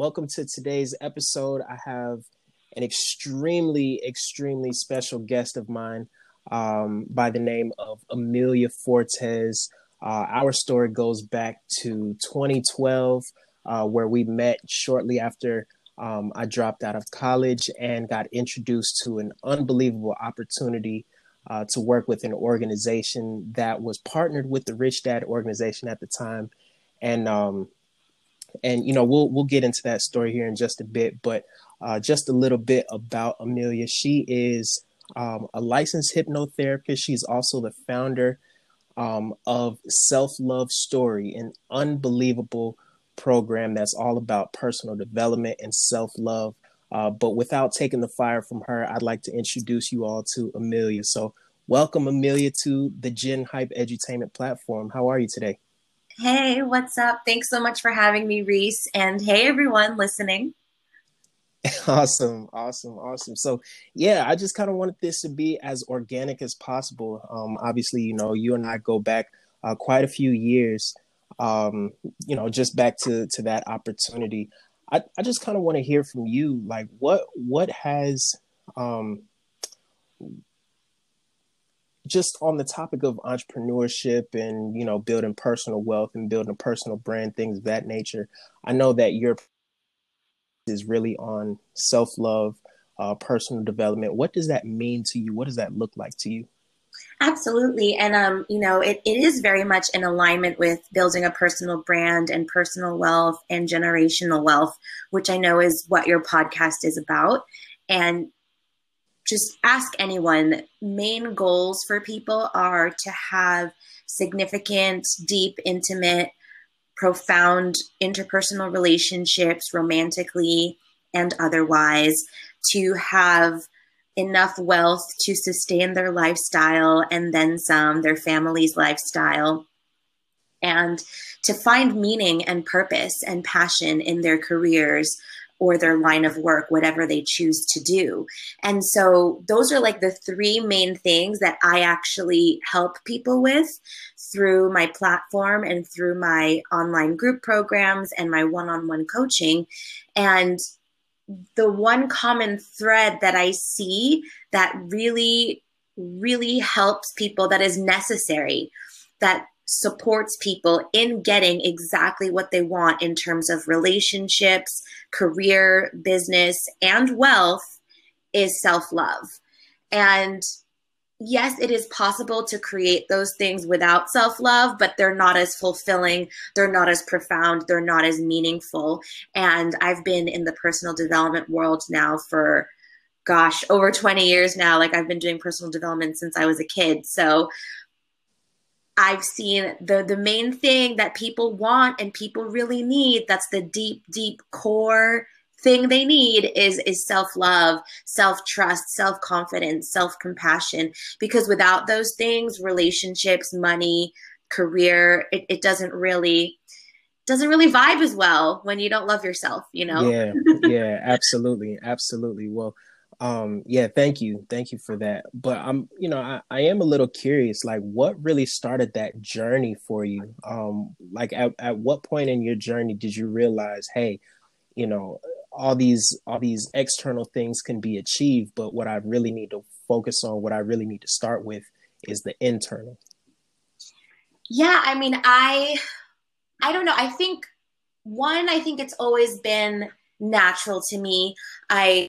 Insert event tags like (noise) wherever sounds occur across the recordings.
welcome to today's episode. I have an extremely, extremely special guest of mine um, by the name of Amelia Fortes. Uh, our story goes back to 2012, uh, where we met shortly after um, I dropped out of college and got introduced to an unbelievable opportunity uh, to work with an organization that was partnered with the Rich Dad organization at the time. And um, and you know we'll we'll get into that story here in just a bit, but uh, just a little bit about Amelia. She is um, a licensed hypnotherapist. She's also the founder um, of Self Love Story, an unbelievable program that's all about personal development and self love. Uh, but without taking the fire from her, I'd like to introduce you all to Amelia. So, welcome, Amelia, to the Gen Hype Edutainment platform. How are you today? Hey, what's up? Thanks so much for having me, Reese. And hey, everyone listening. (laughs) Awesome, awesome, awesome. So, yeah, I just kind of wanted this to be as organic as possible. Um, obviously, you know, you and I go back uh, quite a few years. Um, you know, just back to to that opportunity. I I just kind of want to hear from you, like what what has um just on the topic of entrepreneurship and you know building personal wealth and building a personal brand things of that nature i know that your is really on self-love uh, personal development. What does that mean to you? What does that look like to you? Absolutely. And um you know it, it is very much in alignment with building a personal brand and personal wealth and generational wealth which i know is what your podcast is about. And just ask anyone. Main goals for people are to have significant, deep, intimate, profound interpersonal relationships, romantically and otherwise, to have enough wealth to sustain their lifestyle and then some, their family's lifestyle, and to find meaning and purpose and passion in their careers or their line of work, whatever they choose to do. And so those are like the three main things that I actually help people with through my platform and through my online group programs and my one on one coaching. And the one common thread that I see that really, really helps people that is necessary, that supports people in getting exactly what they want in terms of relationships, career, business, and wealth is self love. And yes, it is possible to create those things without self love, but they're not as fulfilling, they're not as profound, they're not as meaningful. And I've been in the personal development world now for gosh, over 20 years now. Like I've been doing personal development since I was a kid. So I've seen the the main thing that people want and people really need that's the deep deep core thing they need is is self-love, self-trust, self-confidence, self-compassion because without those things relationships, money, career it, it doesn't really doesn't really vibe as well when you don't love yourself, you know? Yeah, yeah, (laughs) absolutely. Absolutely. Well, um yeah thank you. Thank you for that. But i'm you know I, I am a little curious like what really started that journey for you? Um like at, at what point in your journey did you realize hey you know all these all these external things can be achieved but what i really need to focus on what i really need to start with is the internal? Yeah i mean i i don't know. I think one i think it's always been natural to me. I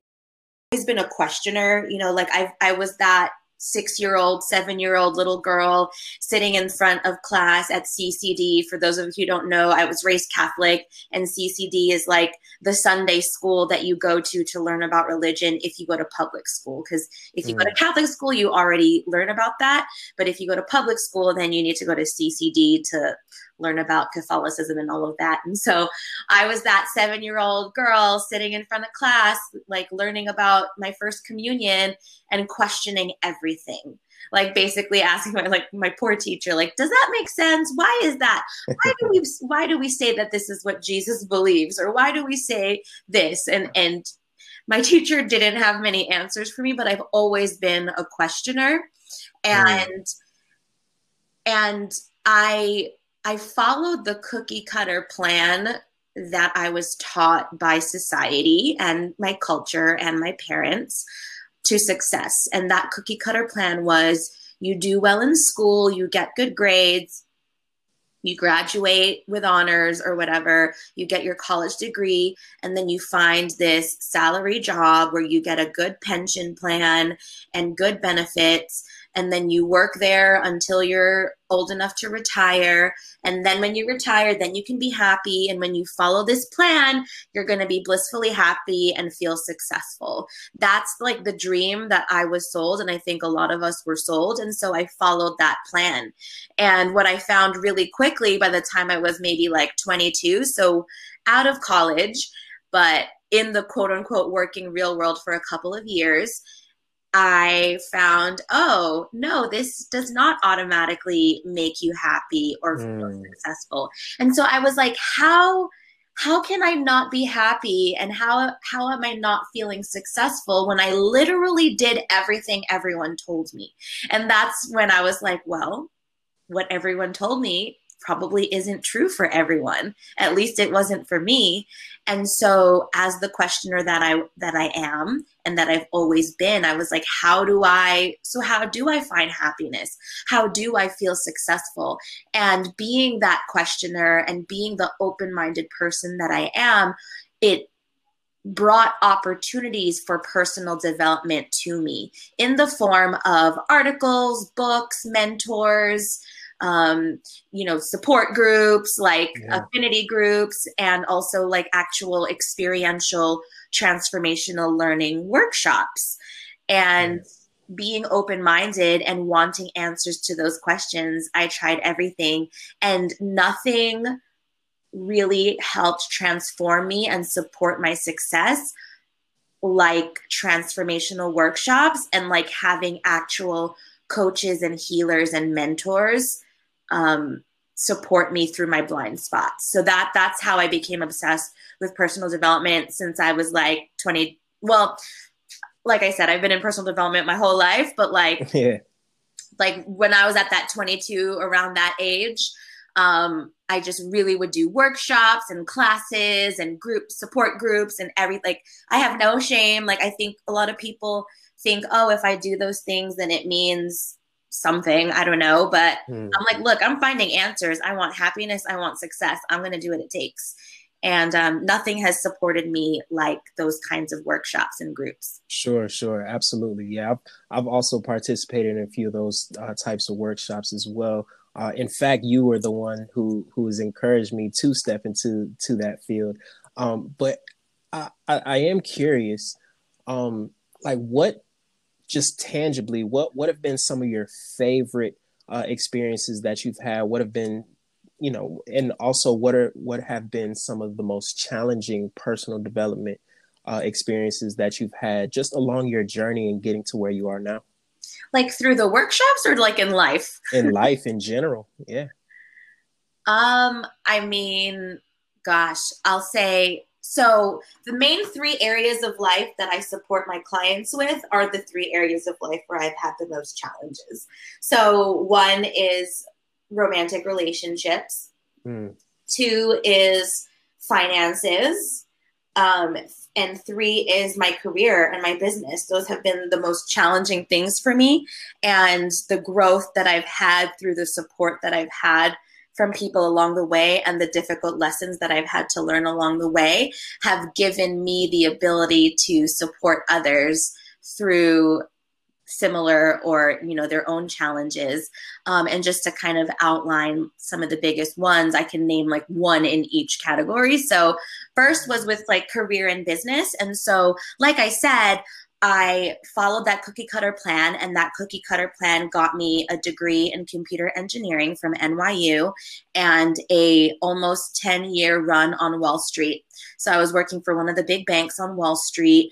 always been a questioner. You know, like I I was that six year old, seven year old little girl sitting in front of class at CCD. For those of you who don't know, I was raised Catholic, and CCD is like the Sunday school that you go to to learn about religion if you go to public school. Because if you mm. go to mm. Catholic school, you already learn about that. But if you go to public school, then you need to go to CCD to learn about Catholicism and all of that. And so I was that seven year old girl sitting in front of class, like learning about my first communion and questioning everything. Like basically asking my like my poor teacher, like, does that make sense? Why is that? Why do we (laughs) why do we say that this is what Jesus believes? Or why do we say this? And and my teacher didn't have many answers for me, but I've always been a questioner. And mm. and I I followed the cookie cutter plan that I was taught by society and my culture and my parents to success. And that cookie cutter plan was you do well in school, you get good grades, you graduate with honors or whatever, you get your college degree, and then you find this salary job where you get a good pension plan and good benefits and then you work there until you're old enough to retire. And then when you retire then you can be happy. And when you follow this plan you're going to be blissfully happy and feel successful. That's like the dream that i was sold and i think a lot of us were sold. And so i followed that plan. And what i found really quickly by the time i was maybe like 22 so out of college but in the quote unquote working real world for a couple of years I found, oh, no, this does not automatically make you happy or mm. successful. And so I was like, how how can I not be happy and how how am I not feeling successful when I literally did everything everyone told me? And that's when I was like, well, what everyone told me probably isn't true for everyone. At least it wasn't for me. And so as the questioner that I that I am and that I've always been, I was like, how do I so how do I find happiness? How do I feel successful? And being that questioner and being the open-minded person that I am, it brought opportunities for personal development to me in the form of articles, books, mentors, um, you know, support groups, like yeah. affinity groups, and also like actual experiential transformational learning workshops. And being open minded and wanting answers to those questions, I tried everything, and nothing really helped transform me and support my success like transformational workshops and like having actual coaches and healers and mentors um, support me through my blind spots. So that that's how I became obsessed with personal development since I was like 20. Well, like I said, I've been in personal development my whole life, but like, (laughs) yeah. like when I was at that 22, around that age, um, I just really would do workshops and classes and group support groups and every like I have no shame. Like I think a lot of people think, oh, if I do those things, then it means something i don't know but hmm. i'm like look i'm finding answers. I want happiness. I want success. I'm going to do what it takes. And um, nothing has supported me like those kinds of workshops and groups. Sure sure. Absolutely. Yeah i've, I've also participated in a few of those uh, types of workshops as well. Uh, in fact you were the one who who has encouraged me to step into to that field. Um, but I, I, I am curious um, like what just tangibly, what what have been some of your favorite uh, experiences that you've had? What have been, you know, and also what are what have been some of the most challenging personal development uh, experiences that you've had just along your journey and getting to where you are now? Like through the workshops or like in life? in (laughs) life in general, yeah. Um, I mean, gosh, I'll say so, the main three areas of life that I support my clients with are the three areas of life where I've had the most challenges. So, one is romantic relationships, mm. two is finances, um, and three is my career and my business. Those have been the most challenging things for me. And the growth that I've had through the support that I've had from people along the way and the difficult lessons that I've had to learn along the way have given me the ability to support others through similar or you know their own challenges. Um, and just to kind of outline some of the biggest ones i can name like one in each category. So first was with like career and business. And so like i said I followed that cookie cutter plan, and that cookie cutter plan got me a degree in computer engineering from NYU and a almost 10 year run on Wall Street. So I was working for one of the big banks on Wall Street,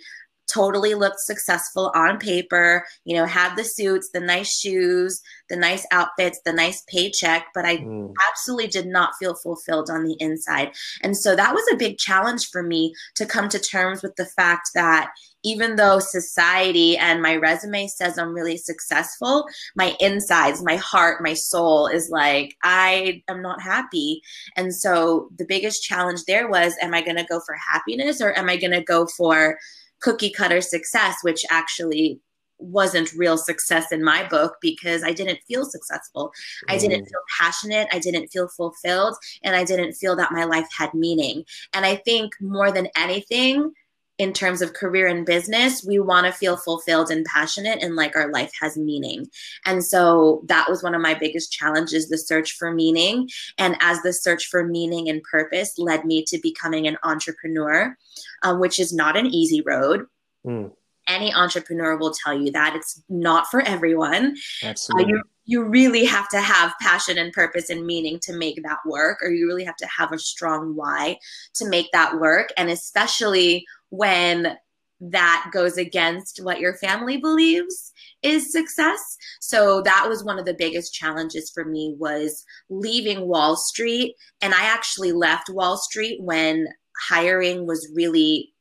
totally looked successful on paper, you know, had the suits, the nice shoes, the nice outfits, the nice paycheck, but I mm. absolutely did not feel fulfilled on the inside. And so that was a big challenge for me to come to terms with the fact that even though society and my resume says I'm really successful, my insides, my heart, my soul is like, I am not happy. And so the biggest challenge there was, am I going to go for happiness or am I going to go for cookie cutter success, which actually wasn't real success in my book because I didn't feel successful. I didn't mm. feel passionate. I didn't feel fulfilled. And I didn't feel that my life had meaning. And I think more than anything, in terms of career and business, we want to feel fulfilled and passionate and like our life has meaning. And so that was one of my biggest challenges the search for meaning. And as the search for meaning and purpose led me to becoming an entrepreneur, um, which is not an easy road. Mm any entrepreneur will tell you that it's not for everyone. Absolutely. Uh, you, you really have to have passion and purpose and meaning to make that work, or you really have to have a strong why to make that work. And especially when that goes against what your family believes is success so that was one of the biggest challenges for me was leaving wall street and i actually left wall street when hiring was really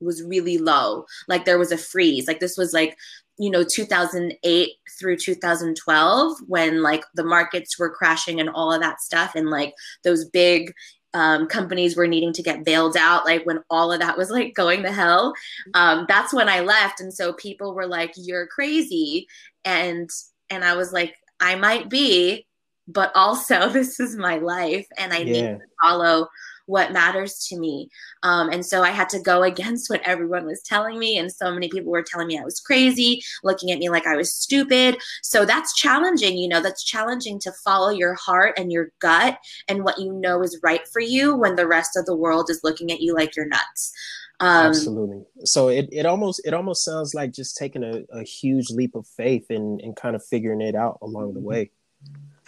was really low. Like there was a freeze. Like this was like, you know, 2008 through 2012 when like the markets were crashing and all of that stuff. And like those big um, companies were needing to get bailed out, like when all of that was like going to hell. Um, that's when I left. And so people were like, you're crazy. And, and I was like, I might be, but also (laughs) this is my life and I yeah. need to follow what matters to me. Um, and so I had to go (laughs) against what everyone was telling me. And so many people were telling me I was crazy, looking at me like I was stupid. So that's challenging, you know, that's challenging to follow your heart and your gut and what you know is right for you when the rest of the world is looking at you like you're nuts. Um, Absolutely. So it, it almost it almost sounds like just taking a, a huge leap of faith and, and kind of figuring it out along the way.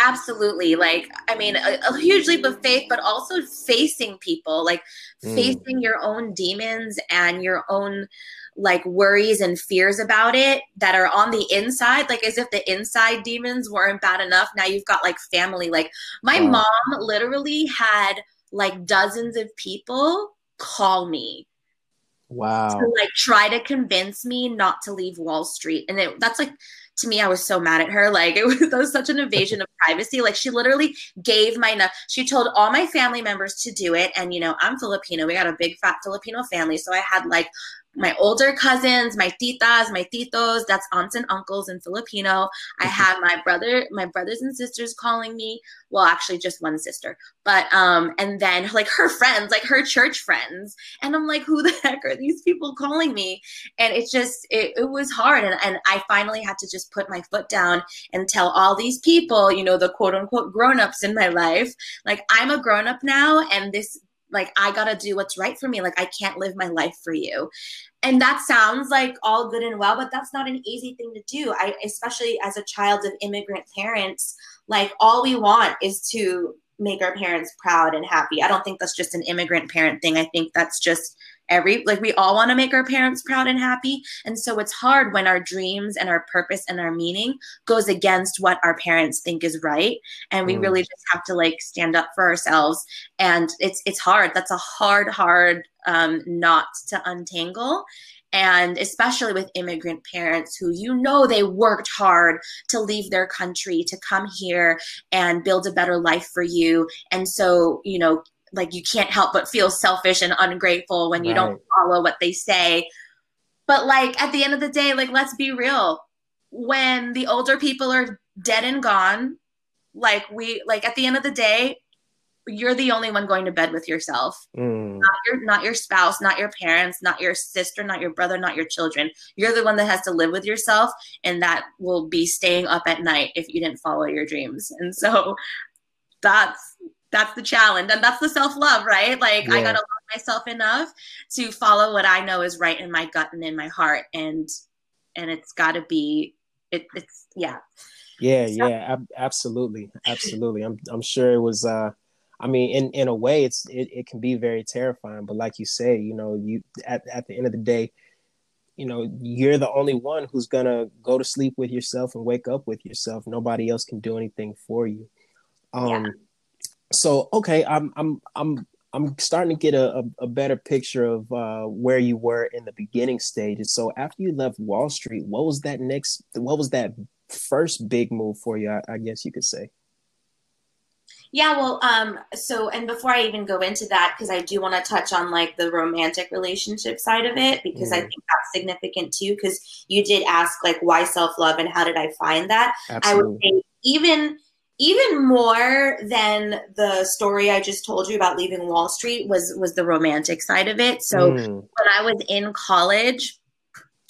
Absolutely. Like, I mean, a, a, huge leap of faith, but also facing people, like mm. facing your own demons and your own like worries and fears about it that are on the inside, like as if the inside demons weren't bad enough. Now you've got like family. Like, my mom literally had like dozens of people call me wow to like try to convince me not to leave wall street and it, that's like to me, I was so mad at her. Like it (laughs) was, that was such an invasion of privacy. Like she literally gave my, she told all my family members to do it. And, you know, I'm Filipino. We got a big fat Filipino family. So I had like my older cousins, my titas, my titos, that's aunts and uncles in Filipino. I mm-hmm. have my brother, my brothers and sisters calling me. Well, actually just one sister. But um and then like her friends, like her church friends. And I'm like, who the (laughs) heck are these people calling me? And it's just it, it was hard and, and I finally had to just put my foot down and tell all these people, you know, the quote unquote grown-ups in my life, like I'm a grown-up now and this like i gotta do what's right for me. Like i can't live my life for you. And that sounds like all good and well but that's not an easy thing to do. I especially as a child of immigrant parents like all we want is to make our parents proud and happy. I don't think that's just an immigrant parent thing. I think that's just every like we all want to make our parents proud and happy. And so it's hard when our dreams and our purpose and our meaning goes against what our parents think is right. And we mm. really just have to like stand up for ourselves. And it's it's hard. That's a hard hard um, knot to untangle. And especially with immigrant parents who you know they worked hard to leave their country to come here and build a better life for you. And so you know like you can't help but feel selfish and ungrateful when you right. don't follow what they say. But like at the end of the day, like let's be real. When the older people are dead and gone, like we like at the end of the day, you're the only one going to bed with yourself. Mm. Not your not your spouse, not your parents, not your sister, not your brother, not your children. You're the one that has to live with yourself and that will be staying up at night if you didn't follow your dreams. And so that's that's the challenge and that's the self-love right like yeah. i gotta love myself enough to follow what i know is right in my gut and in my heart and and it's gotta be it, it's yeah yeah so. yeah ab- absolutely absolutely i'm i'm sure it was uh I mean, in, in a way, it's it, it can be very terrifying. But like you say, you know, you at, at the end of the day, you know, you're the only one who's gonna go to sleep with yourself and wake up with yourself. Nobody else can do anything for you. Um, yeah so okay, I'm I'm I'm I'm starting to get a, a, a better picture of uh, where you were in the beginning stages. So after you left Wall Street, what was that next? What was that first big move for you? I, I guess you could say. Yeah, well, um, so and before I even go into that, because I do want to touch on like the romantic relationship side of it, because mm. I think that's significant too. Because you did ask like why self love and how did I find that? Absolutely. I would say even even more than the story I just told you about leaving Wall Street was was the romantic side of it. So mm. when I was in college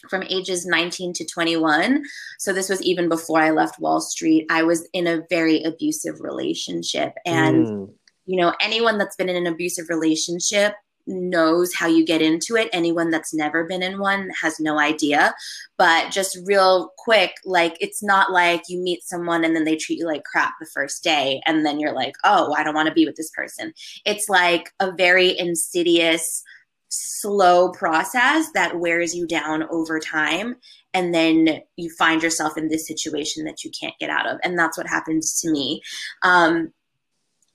from ages 19 to 21, so this was even before I left Wall Street, I was in a very abusive relationship and mm. you know, anyone that's been in an abusive relationship knows how you get into it. Anyone that's never been in one has no idea. But just real quick, like it's not like you meet someone and then they treat you like crap the first day and then you're like, oh, I don't want to be with this person. It's like a very insidious, slow process that wears you down over time. And then you find yourself in this situation that you can't get out of. And that's what happens to me. Um,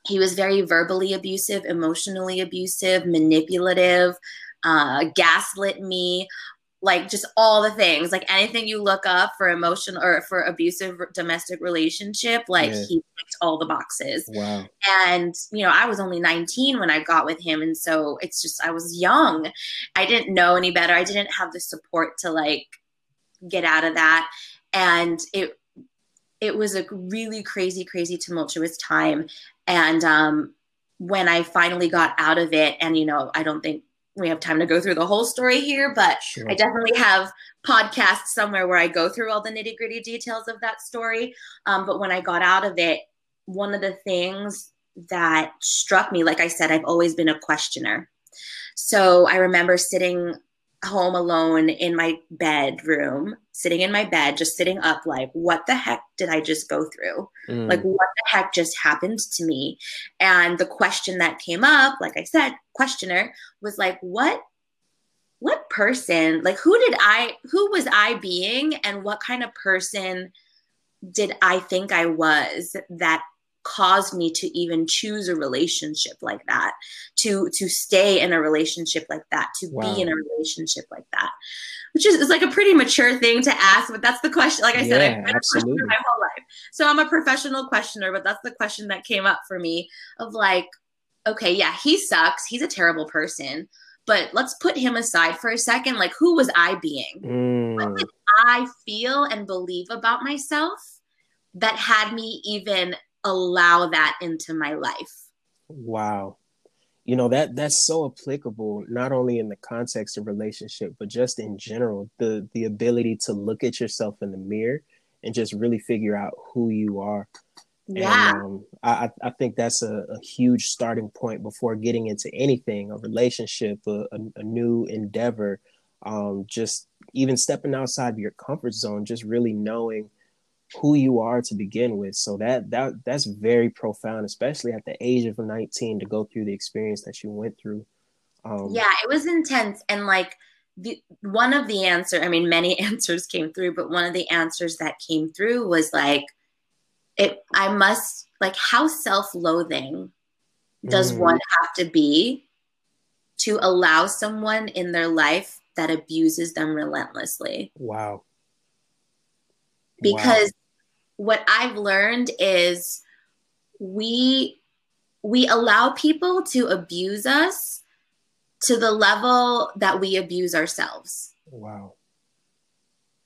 he was very verbally abusive, emotionally abusive, manipulative, uh, gaslit me, like just all the things, like anything you look up for emotional or for abusive domestic relationship, like yeah. he ticked all the boxes. Wow. And, you know, I was only 19 when I got with him. And so it's just, I was young. I didn't know any better. I didn't have the support to like get out of that. And it, it was a really crazy, crazy tumultuous time. And um, when I finally got out of it, and you know, I don't think we have time to go through the whole story here, but sure. I definitely have podcasts somewhere where I go through all the nitty gritty details of that story. Um, but when I got out of it, one of the things that struck me, like I said, I've always been a questioner. So I remember sitting home alone in my bedroom, sitting in my bed, just sitting up, like, what the heck did I just go through? Mm. Like, what the heck just happened to me? And the question that came up, like I said, questioner, was like, what? What person, like, who did I, who was I being, and what kind of person did I think I was that caused me to even choose a relationship like that to to stay in a relationship like that to wow. be in a relationship like that which is, is like a pretty mature thing to ask but that's the question like i yeah, said i've been absolutely. a my whole life so i'm a professional questioner but that's the question that came up for me of like okay yeah he sucks he's a terrible person but let's put him aside for a second like who was i being mm. what did i feel and believe about myself that had me even allow that into my life. Wow. You know that that's so applicable not only in the context of relationship but just in general the the ability to look at yourself in the mirror and just really figure out who you are. Yeah. And, um, I, I think that's a, a, huge starting point before getting into anything, a relationship, a, a, a new endeavor, um, just even stepping outside of your comfort zone, just really knowing who you are to begin with. So that that that's very profound, especially at the age of 19 to go through the experience that you went through. Um, yeah, it was intense, and like the one of the answer, I mean, many (laughs) answers came through, but one of the answers that came through was like, it. I must like how self-loathing does mm. one have to be to allow someone in their life that abuses them relentlessly? Wow because. What I've learned is we we allow people to abuse us to the level that we abuse ourselves. Wow.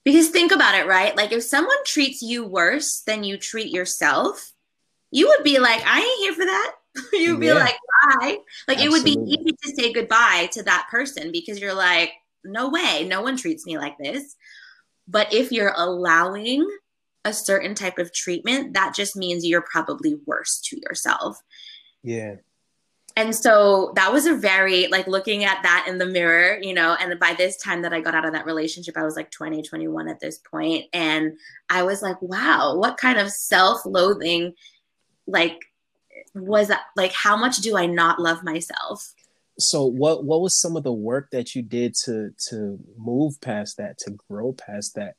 Because think about it, right? Like if someone treats you worse than you treat yourself, you would be like, I ain't here for that. (laughs) You'd be yeah. like, bye. Like Absolutely. it would be easy to say goodbye to that person because you're like, no way, no one treats me like this. But if you're allowing a certain type of treatment, that just means you're probably worse to yourself. Yeah. And so that was a very like looking at that in the mirror, you know, and by this time that I got out of that relationship, I was like 20, 21 at this point, And I was like, wow, what kind of self loathing, like, was that? Like, how much do I not love myself? so what what was some of the work that you did to to move past that to grow past that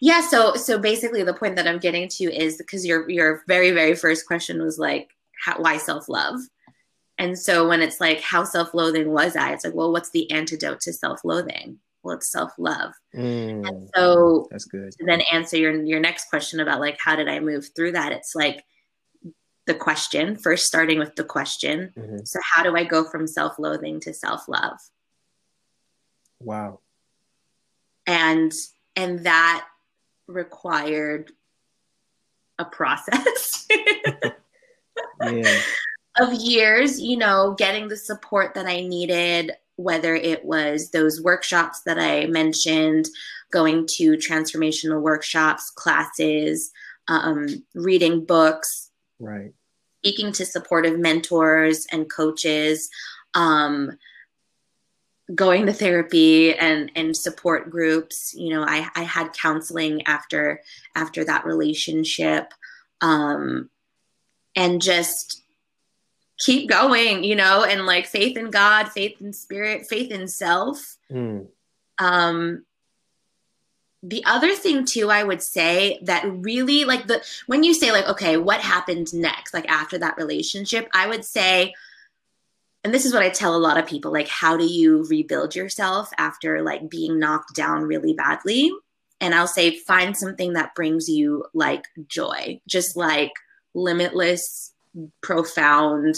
yeah so so basically the point that i'm getting to is because your your very very first question was like how, why self-love And so when it's like, how self loathing was I? It's like, well, what's the antidote to self loathing? Well, it's self love. Mm, and so that's good. To then answer your, your next question about like, how did I move through that? It's like the question, first starting with the question. Mm-hmm. So, how do I go from self loathing to self love? Wow. And, and that required a process. (laughs) yeah of years, you know, getting the support that I needed, whether it was those workshops that I mentioned, going to transformational workshops, classes, um, reading books, right, speaking to supportive mentors and coaches, um, going to therapy and and support groups. You know, I I had counseling after after that relationship, um, and just keep going, you know, and like faith in God, faith in spirit, faith in self. Mm. Um, the other thing too, I would say that really like the when you say like, okay, what happened next, like after that relationship, I would say, and this is what I tell a lot of people, like, how do you rebuild yourself after like being knocked down really badly? And I'll say, find something that brings you like joy, just like limitless profound,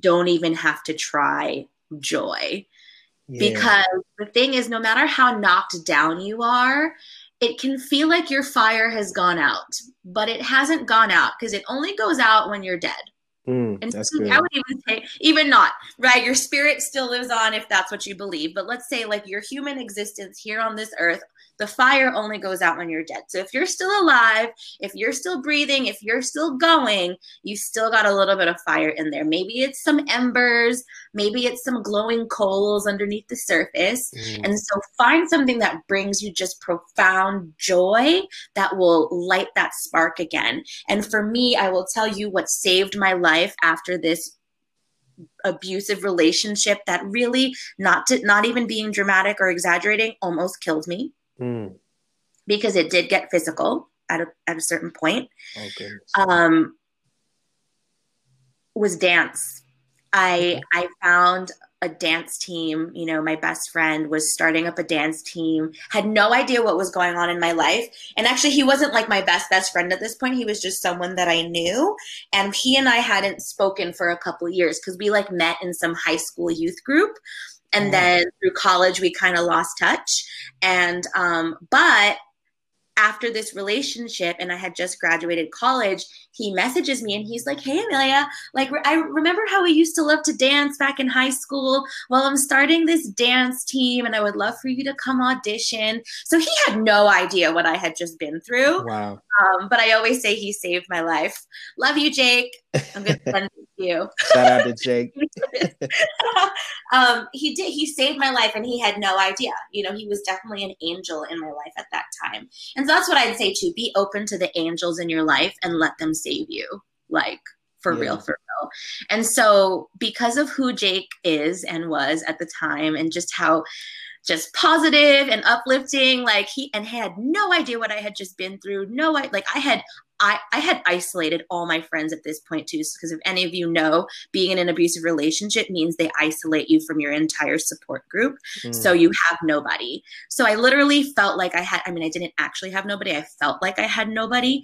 don't even have to try joy. Yeah. Because the thing is, no matter how knocked down you are, it can feel like your fire has gone out, but it hasn't gone out because it only goes out when you're dead. Mm, and that's good. I would even say, even not, right? Your spirit still lives on if that's what you believe. But let's say, like, your human existence here on this earth the fire only goes out when you're dead. So if you're still alive, if you're still breathing, if you're still going, you still got a little bit of fire in there. Maybe it's some embers, maybe it's some glowing coals underneath the surface. Mm. And so find something that brings you just profound joy that will light that spark again. And for me, I will tell you what saved my life after this abusive relationship that really not to, not even being dramatic or exaggerating almost killed me mm. because it did get physical at a, at a certain point. Oh, um, was dance. I I found a dance team. You know, my best friend was starting up a dance team. Had no idea what was going on in my life, and actually, he wasn't like my best best friend at this point. He was just someone that I knew, and he and I hadn't spoken for a couple years because we like met in some high school youth group and then through college we kind of lost touch and um, but after this relationship and I had just graduated college, he messages me and he's like, Hey, Amelia, like, I remember how we used to love to dance back in high school. Well, I'm starting this dance team and I would love for you to come audition. So he had no idea what I had just been through. Wow. Um, but I always say he saved my life. Love you, Jake. I'm going to send you. Shout out to Jake. (laughs) um, he did. He saved my life, and he had no idea. You know, he was definitely an angel in my life at that time. And so that's what I'd say too. Be open to the angels in your life and let them save you. Like for yeah. real, for real. And so, because of who Jake is and was at the time, and just how just positive and uplifting like he and he had no idea what i had just been through no I, like i had I, I had isolated all my friends at this point too because if any of you know being in an abusive relationship means they isolate you from your entire support group. Mm. so you have nobody. So i literally felt like i had i mean i didn't actually have nobody i felt like i had nobody.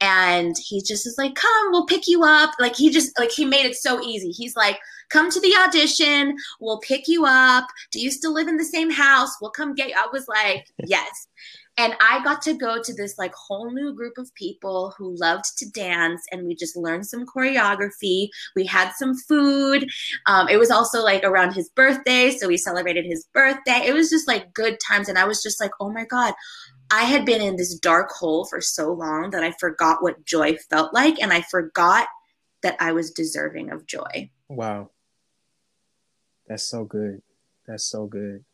And he just is like come we'll pick you up. Like he just like he made it so easy. He's like come to the audition we'll pick you up. Do you still live in the same house? We'll come get you. I was like (laughs) yes and I got to go to this like whole new group of people who loved to dance, and we just learned some choreography. We had some food. Um, it was also like around his birthday, so we celebrated his birthday. It was just like good times, and I was just like, oh my god. I had been in this dark hole for so long that I forgot what joy felt like, and I forgot that I was deserving of joy. Wow. That's so good. That's so good.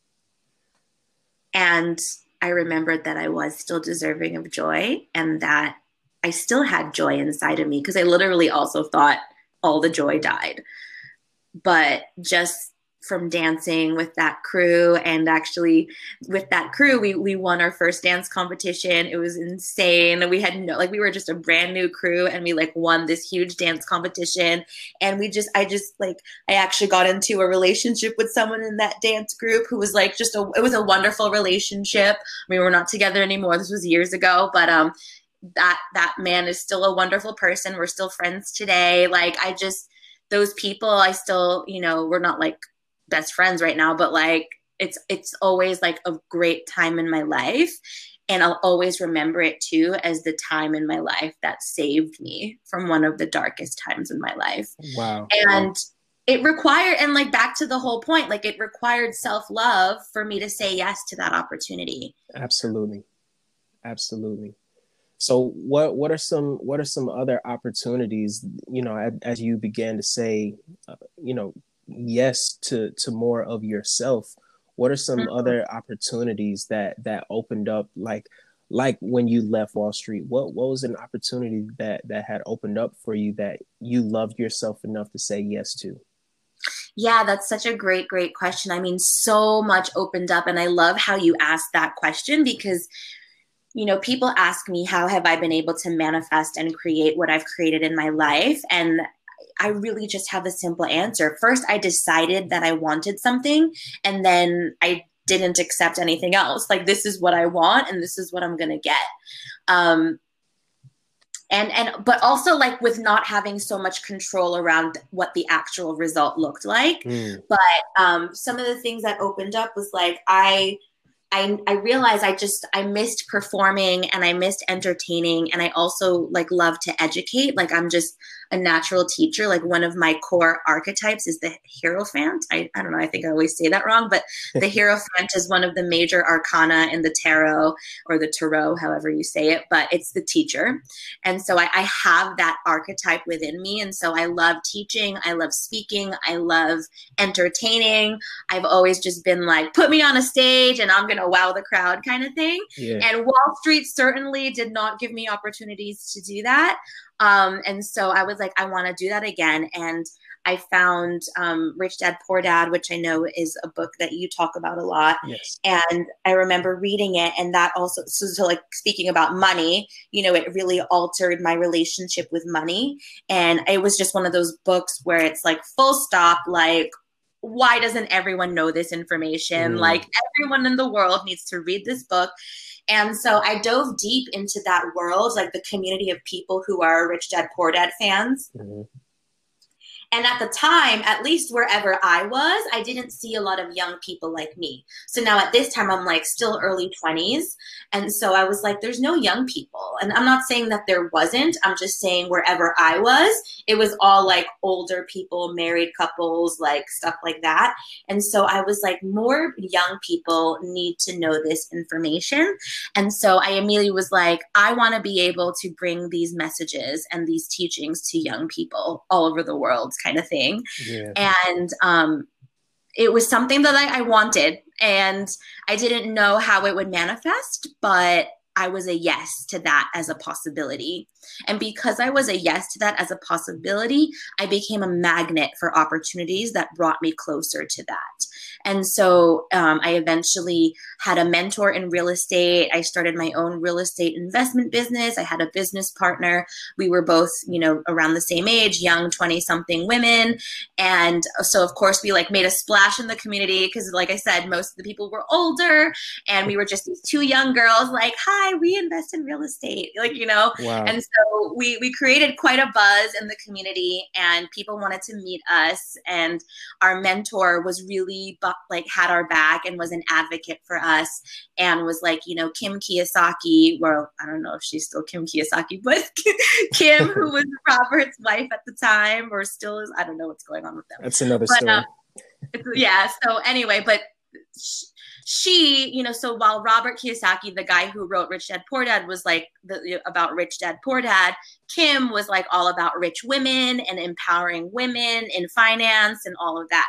And I remembered that I was still deserving of joy and that I still had joy inside of me because I literally also thought all the joy died. But just from dancing with that crew. And actually with that crew we we won our first dance competition. It was insane. We had no like we were just a brand new crew and we like won this huge dance competition. And we just i just like i actually got into a relationship with someone in that dance group who was like just a it was a wonderful relationship. Mean, we're not together anymore. This was years ago. But um that that man is still a wonderful person. We're still friends today. Like i just those people i still you know we're not like best friends right now, but like it's it's always like a great time in my life and I'll always remember it too as the time in my life that saved me from one of the darkest times in my life. Wow. And wow. it required and like back to the whole point, like it required self-love for me to say yes to that opportunity. Absolutely. Absolutely. So what what are some what are some other opportunities, you know, as, as you began to say, uh, you know, yes to to more of yourself what are some mm-hmm. other opportunities that that opened up like like when you left wall street what what was an opportunity that that had opened up for you that you loved yourself enough to say yes to yeah, that's such a great, great question. I mean, so much opened up. And I love how you asked that question because, you know, people ask me, how have I been able to manifest and create what I've created in my life? And I really just have a simple answer. First, I decided that I wanted something, and then I didn't accept anything else. Like this is what I want, and this is what I'm gonna get. Um, and and but also like with not having so much control around what the actual result looked like. Mm. But um, some of the things that opened up was like I I, I realized I just I missed performing and I missed entertaining and I also like love to educate. Like I'm just a natural teacher. Like one of my core archetypes is the Hierophant. I, I don't know, I think I always say that wrong, but (laughs) the Hierophant is one of the major arcana in the tarot or the tarot, however you say it, but it's the teacher. And so I, I have that archetype within me. And so I love teaching, I love speaking, I love entertaining. I've always just been like, put me on a stage and I'm gonna wow the crowd kind of thing. Yeah. And Wall Street certainly did not give me opportunities to do that. Um, and so I was like, I want to do that again. And I found um, Rich Dad Poor Dad, which I know is a book that you talk about a lot. Yes. And I remember reading it, and that also, so, so like speaking about money, you know, it really altered my relationship with money. And it was just one of those books where it's like full stop, like, why doesn't everyone know this information? Mm. Like, everyone in the world needs to read this book. And so I dove deep into that world, like the community of people who are Rich Dad Poor Dad fans. Mm-hmm. And at the time, at least wherever I was, I didn't see a lot of young people like me. So now at this time, I'm like still early 20s. And so I was like, there's no young people. And I'm not saying that there wasn't. I'm just saying wherever I was, it was all like older people, married couples, like stuff like that. And so I was like, more young people need to know this information. And so I immediately was like, I want to be able to bring these messages and these teachings to young people all over the world kind of thing. Yeah. And um, it was something that I, I wanted, and I didn't know how it would manifest, but I was a yes to that as a possibility. And because I was a yes to that as a possibility, I became a magnet for opportunities that brought me closer to that. And so um, I eventually had a mentor in real estate. I started my own real estate investment business. I had a business partner. We were both, you know, around the same age, young 20 something women. And so, of course, we like made a splash in the community because, like I said, most of the people were older and we were just these two young girls like, hi, we invest in real estate. Like, you know, wow. and so we, we created quite a buzz in the community and people wanted to meet us. And our mentor was really bu- like had our back and was an advocate for us and was like, you know, Kim Kiyosaki, well, I don't know if she's still Kim Kiyosaki, (laughs) but Kim, who (laughs) was Robert's wife at the time or still is, I don't know what's going on with them. That's another but, story. Uh, (laughs) yeah. So anyway, but she, you know, so while Robert Kiyosaki, the guy who wrote Rich Dad Poor Dad, was like the, about Rich Dad Poor Dad, Kim was like all about rich women and empowering women in finance and all of that.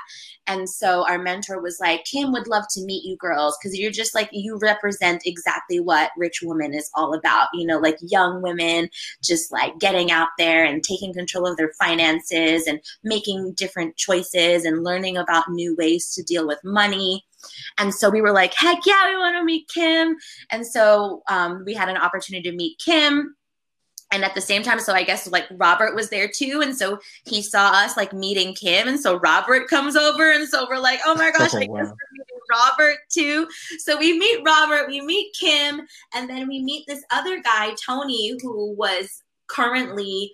And so our mentor was like, Kim would love to meet you girls because you're just like, you represent exactly what Rich Woman is all about. You know, like young women just like getting out there and taking control of their finances and making different choices and learning about new ways to deal with money. And so we were like, heck yeah, we want to meet Kim. And so um, we had an opportunity to meet Kim and at the same time so i guess like robert was there too and so he saw us like meeting kim and so robert comes over and so we're like oh my (laughs) gosh oh, I wow. guess we're meeting robert too so we meet robert we meet kim and then we meet this other guy tony who was currently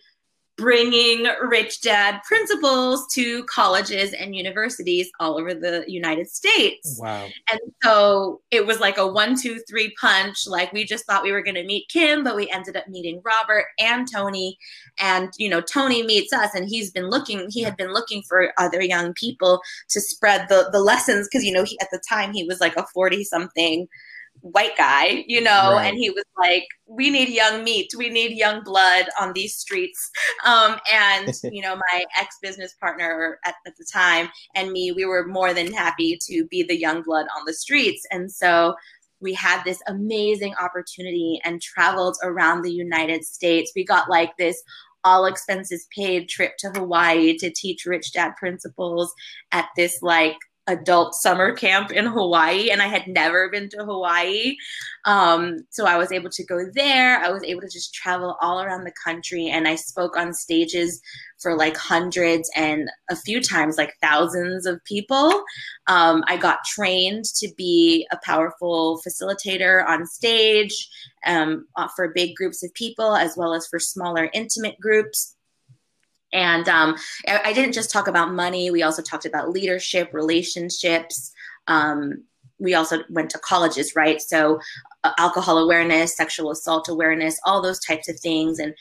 bringing rich dad principles to colleges and universities all over the United States. Wow. And so it was like a one, two, three punch. Like we just thought we were going to meet Kim, but we ended up meeting Robert and Tony. And, you know, Tony meets us and he's been looking, he had been looking for other young people to spread the, the lessons. Cause, you know, he, at the time he was like a 40 something white guy, you know, right. and he was like, "We need young meat. We need young blood on these streets." Um, and (laughs) you know, my ex business partner at, at the time and me, we were more than happy to be the young blood on the streets, and so we had this amazing opportunity and traveled around the United States. We got like this all expenses paid trip to Hawaii to teach rich dad principles at this like adult summer camp in Hawaii, and I had never been to Hawaii. Um, so I was able to go there. I was able to just travel all around the country, and I spoke on stages for like hundreds and a few times like thousands of people. Um, I got trained to be a powerful facilitator on stage um, for big groups of people as well as for smaller, intimate groups. And um, I didn't just talk about money. We also talked about leadership, relationships. Um, we also went to colleges, right? So, uh, alcohol awareness, sexual assault awareness, all those types of things. And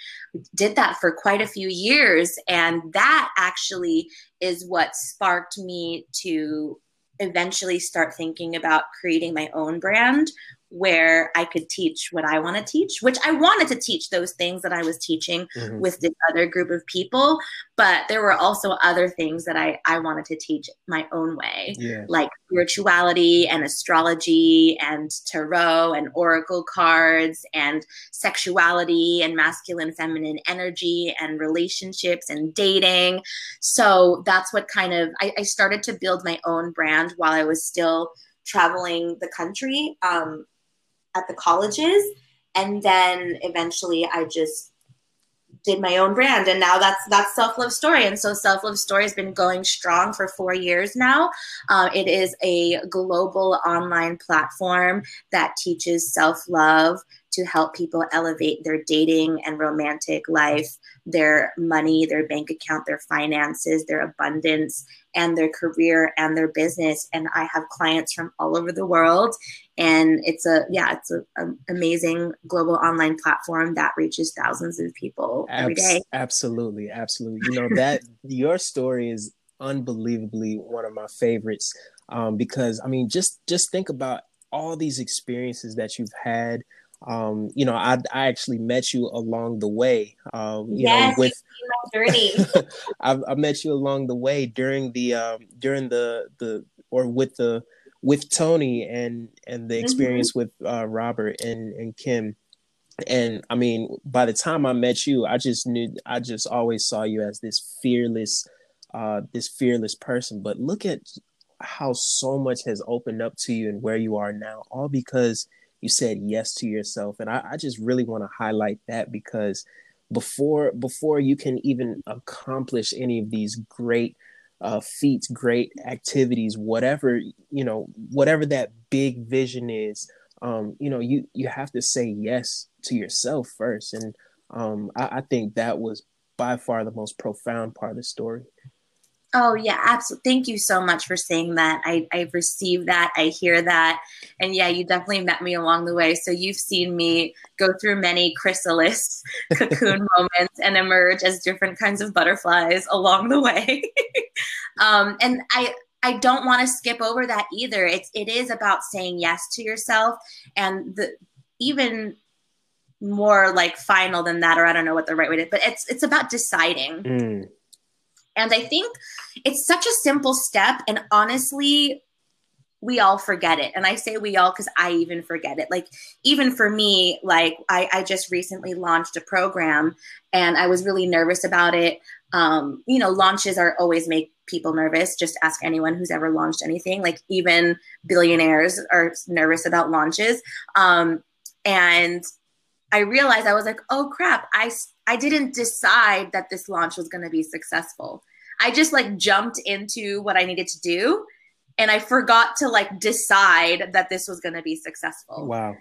did that for quite a few years. And that actually is what sparked me to eventually start thinking about creating my own brand where I could teach what I want to teach, which I wanted to teach those things that I was teaching mm-hmm. with this other group of people. But there were also other things that I, I wanted to teach my own way, yeah. like spirituality and astrology and tarot and oracle cards and sexuality and masculine, feminine energy and relationships and dating. So that's what kind of I, I started to build my own brand while I was still traveling the country. Um, at the colleges and then eventually i just did my own brand and now that's that's self love story and so self love story has been going strong for four years now. Uh, it is a global online platform that teaches self love to help people elevate their dating and romantic life their money their bank account their finances their abundance and their career and their business. And i have clients from all over the world. And it's a yeah it's an amazing global online platform that reaches thousands of people every day. absolutely absolutely. You know (laughs) that your story is unbelievably one of my favorites um, because i mean just just think about all these experiences that you've had um, you know, I, I actually met you along the way. Um, you yes, know, with (laughs) I, I met you along the way during the um, during the the or with the with Tony and and the mm-hmm. experience mm-hmm. with uh, Robert and and Kim. And I mean, by the time I met you, I just knew I just always saw you as this fearless, uh, this fearless person. But look at how so much has opened up to you and where you are now, all because you said yes to yourself. And I, I just really want to highlight that because before before you can even accomplish any of these great uh, feats, great activities, whatever you know, whatever that big vision is, um, you know, you you have to say yes to yourself first, and um, I, I think that was by far the most profound part of the story. Oh yeah, absolutely. Thank you so much for saying that. I I received that. I hear that, and yeah, you definitely met me along the way. So you've seen me go through many chrysalis, (laughs) cocoon (laughs) moments, and emerge as different kinds of butterflies along the way. (laughs) um, and I I don't want to skip over that either. It's it is about saying yes to yourself, and the even more like final than that, or I don't know what the right way to, but it's it's about deciding. Mm. And I think it's such a simple step. And honestly, we all forget it. And I say we all because I even forget it. Like, even for me, like, I, I just recently launched a program and I was really nervous about it. Um, you know, launches are always make people nervous. Just ask anyone who's ever launched anything. Like, even billionaires are nervous about launches. Um, and I realized I was like, oh crap, I, I didn't decide that this launch was going to be successful. I just like jumped into what I needed to do and I forgot to like decide that this was going to be successful. Wow.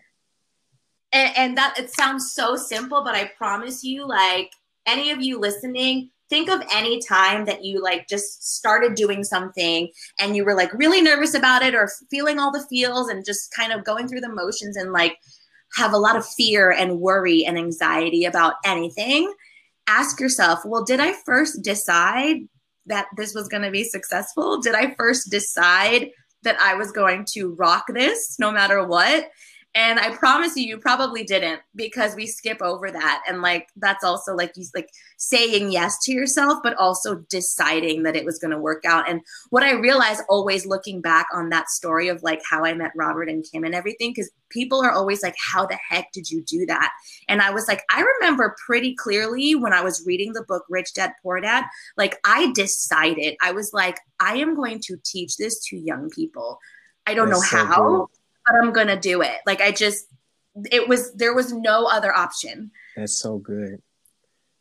And, and that it sounds so simple, but I promise you, like any of you listening, think of any time that you like just started doing something and you were like really nervous about it or feeling all the feels and just kind of going through the motions and like have a lot of fear and worry and anxiety about anything. Ask yourself, well, did I first decide that this was going to be successful? Did I first decide that I was going to rock this no matter what? And I promise you, you probably didn't because we skip over that. And like, that's also like you like saying yes to yourself, but also deciding that it was going to work out. And what I realized always looking back on that story of like how I met Robert and Kim and everything, because people are always like, how the heck did you do that? And I was like, I remember pretty clearly when I was reading the book Rich Dad Poor Dad, like I decided, I was like, I am going to teach this to young people. I don't That's know so how. Cool but I'm gonna do it. Like I just it was there was no other option. That's so good.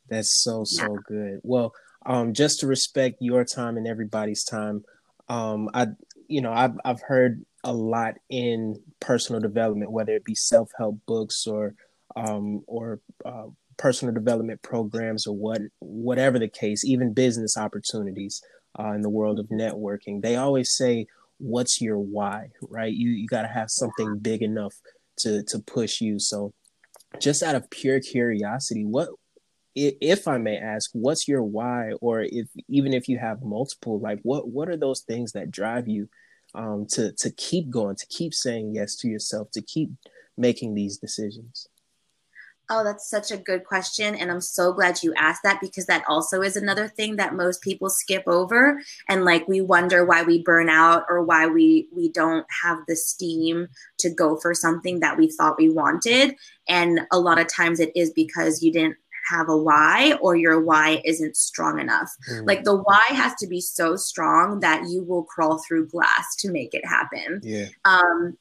That's so so yeah. good. Well, um, just to respect your time and everybody's time, um, I you know I've I've heard a lot in personal development, whether it be self help books or um, or uh, personal development programs or what whatever the case, even business opportunities uh, in the world of networking. They always say what's your why, right? You you got to have something big enough to to push you. So, just out of pure curiosity, what if I may ask, what's your why, or if even if you have multiple, like what what are those things that drive you um, to to keep going, to keep saying yes to yourself, to keep making these decisions? Oh, that's such a good question. And I'm so glad you asked that because that also is another thing that most people skip over. And like we wonder why we burn out or why we we don't have the steam to go for something that we thought we wanted. And a lot of times it is because you didn't have a why or your why isn't strong enough. Mm. Like the why has to be so strong that you will crawl through glass to make it happen. Yeah. Um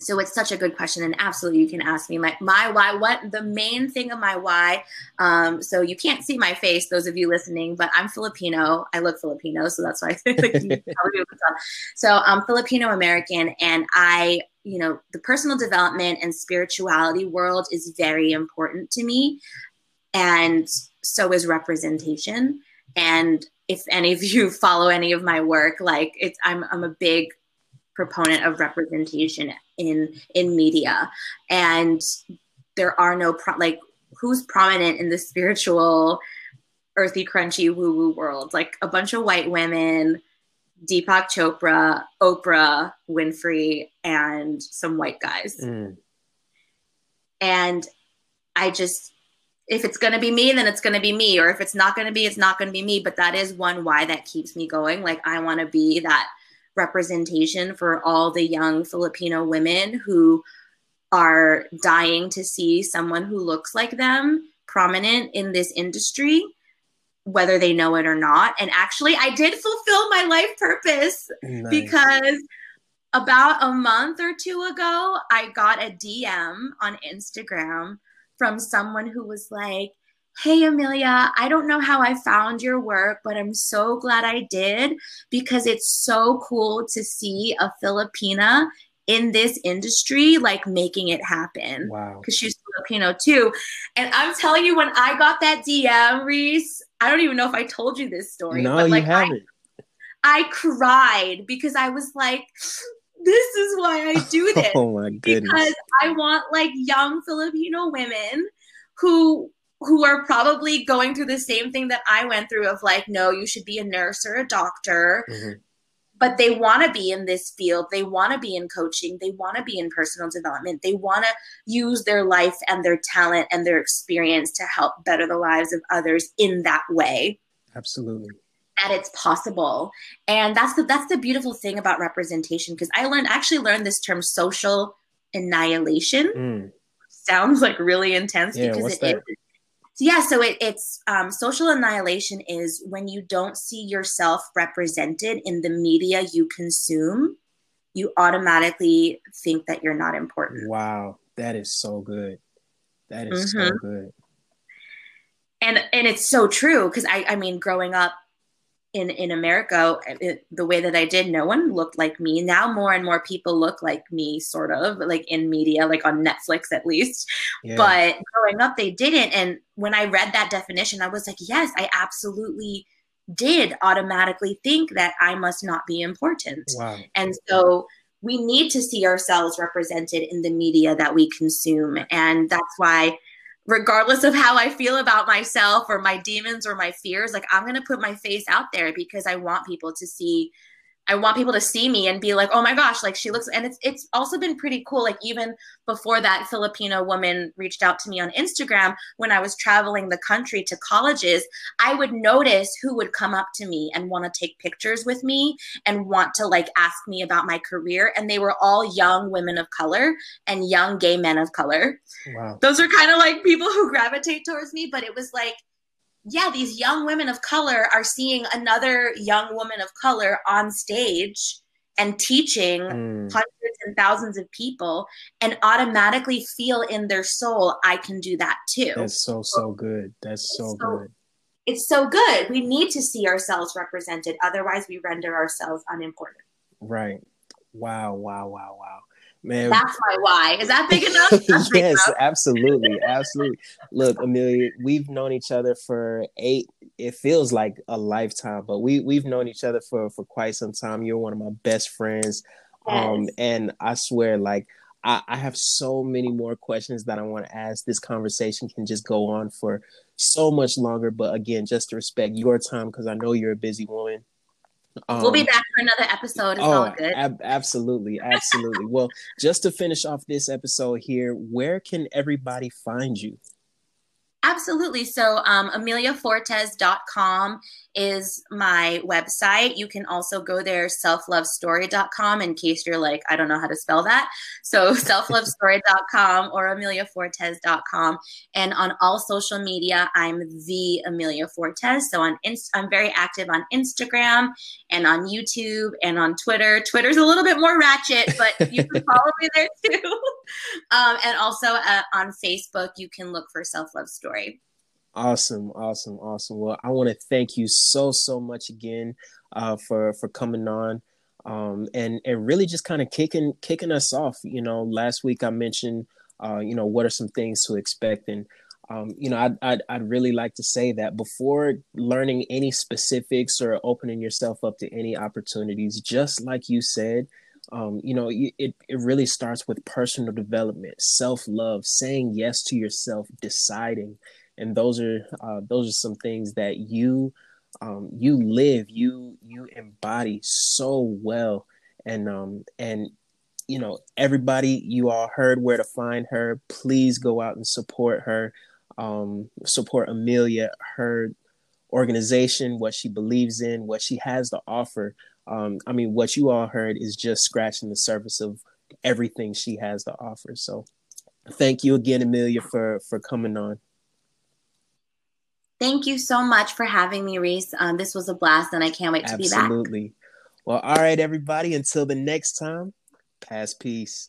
so it's such a good question and absolutely you can ask me my, my why what the main thing of my why um, so you can't see my face those of you listening but i'm filipino. I look filipino so that's why i think (laughs) (laughs) so i'm filipino american and i you know the personal development and spirituality world is very important to me and so is representation. And if any of you (laughs) follow any of my work like it's i'm, I'm a big proponent of representation in in media and there are no pro- like who's prominent in the spiritual earthy crunchy woo woo world like a bunch of white women Deepak Chopra, Oprah Winfrey, and some white guys. Mm. And I just, if it's going to be me, then it's going to be me. Or if it's not going to be, it's not going to be me. But that is one why that keeps me going. Like, I want to be that representation for all the young Filipino women who are dying to see someone who looks like them prominent in this industry whether they know it or not and actually I did fulfill my life purpose nice. because about a month or two ago I got a DM on Instagram from someone who was like Hey, Amelia, I don't know how I found your work, but I'm so glad I did because it's so cool to see a Filipina in this industry, like making it happen. Wow. Because she's Filipino too. And I'm telling you, when I got that DM, Reese, I don't even know if I told you this story. No, but like, you haven't. I, I cried because I was like, this is why I (laughs) do this. oh my goodness. Because I want like young Filipino women who who are probably going through the same thing that I went through of like, no, you should be a nurse or a doctor. Mm-hmm. but they want to be in this field. They want to be in coaching. They want to be in personal development. They want to use their life and their talent and their experience to help better the lives of others in that way. Absolutely. And it's possible. And that's the that's the beautiful thing about representation because I learned actually learned this term social annihilation. Mm. Sounds like really intense yeah, because it that? is yeah so it, it's um, social annihilation is when you don't see yourself represented in the media you consume you automatically think that you're not important. Wow that is so good. That is mm-hmm. so good. And and it's so true because i i mean growing up in in America, it, the way that I did, no one looked like me. Now more and more people look like me, sort of like in media, like on Netflix at least. Yeah. But growing up, they didn't. And when I read that definition, I was like, yes, I absolutely did automatically think that I must not be important. Wow. And so we need to see ourselves represented in the media that we consume, and that's why regardless of how I feel about myself or my demons or my fears, like I'm going to put my face out there because I want people to see I want people to see me and be like, oh my gosh, like she looks. And it's it's also been pretty cool. Like even before that Filipino woman reached out to me on Instagram when I was traveling the country to colleges, I would notice who would come up to me and want to take pictures with me and want to like ask me about my career. And they were all young women of color and young gay men of color. Wow. Those are kind of like people who gravitate towards me, but it was like yeah, these young women of color are seeing another young woman of color on stage and teaching mm. hundreds and thousands of people and automatically feel in their soul, I can do that too. That's so, so good. That's so, so good. It's so good. We need to see ourselves represented. Otherwise, we render ourselves unimportant. Right. Wow, wow, wow, wow. Man, that's my why. Is that big enough? (laughs) yes, big enough. absolutely, absolutely. Look, Amelia, we've known each other for eight. It feels like a lifetime, but we we've known each other for for quite some time. You're one of my best friends, yes. um, and I swear, like. I, I have so many more questions that I want to ask. This conversation can just go on for so much longer, but again, just to respect your time because I know you're a busy woman. Um, we'll be um, back for another episode. It's oh, all good. Ab- absolutely, absolutely. well, just to finish off this episode here, where can everybody find you? Absolutely. So, um, ameliafortes.com is my website. You can also go there, selflovestory.com, in case you're like, I don't know how to spell that. So, (laughs) selflovestory.com or ameliafortes.com. And on all social media, I'm the Amelia Fortes. So, on Inst- I'm very active on Instagram and on YouTube and on Twitter. Twitter's a little bit more ratchet, but (laughs) you can follow me there too. (laughs) Um, and also uh, on Facebook, you can look for Self Love Story. Awesome, awesome, awesome. Well, I want to thank you so so much again uh, for for coming on um, and and really just kind of kicking kicking us off. You know, last week I mentioned uh, you know what are some things to expect and. Um, you know, I'd, I'd, I'd really like to say that before learning any specifics or opening yourself up to any opportunities, just like you said, um, you know, it, it really starts with personal development, self love, saying yes to yourself, deciding, and those are uh, those are some things that you um, you live you you embody so well. And um and you know everybody you all heard where to find her. Please go out and support her. Um support amelia her organization what she believes in what she has to offer. Um i mean what you all heard is just scratching the surface of everything she has to offer. So thank you again amelia for for coming on Thank you so much for having me, Reese. Um, this was a blast, and I can't wait to Absolutely. be back. Absolutely. Well, all right, everybody. Until the next time, pass peace.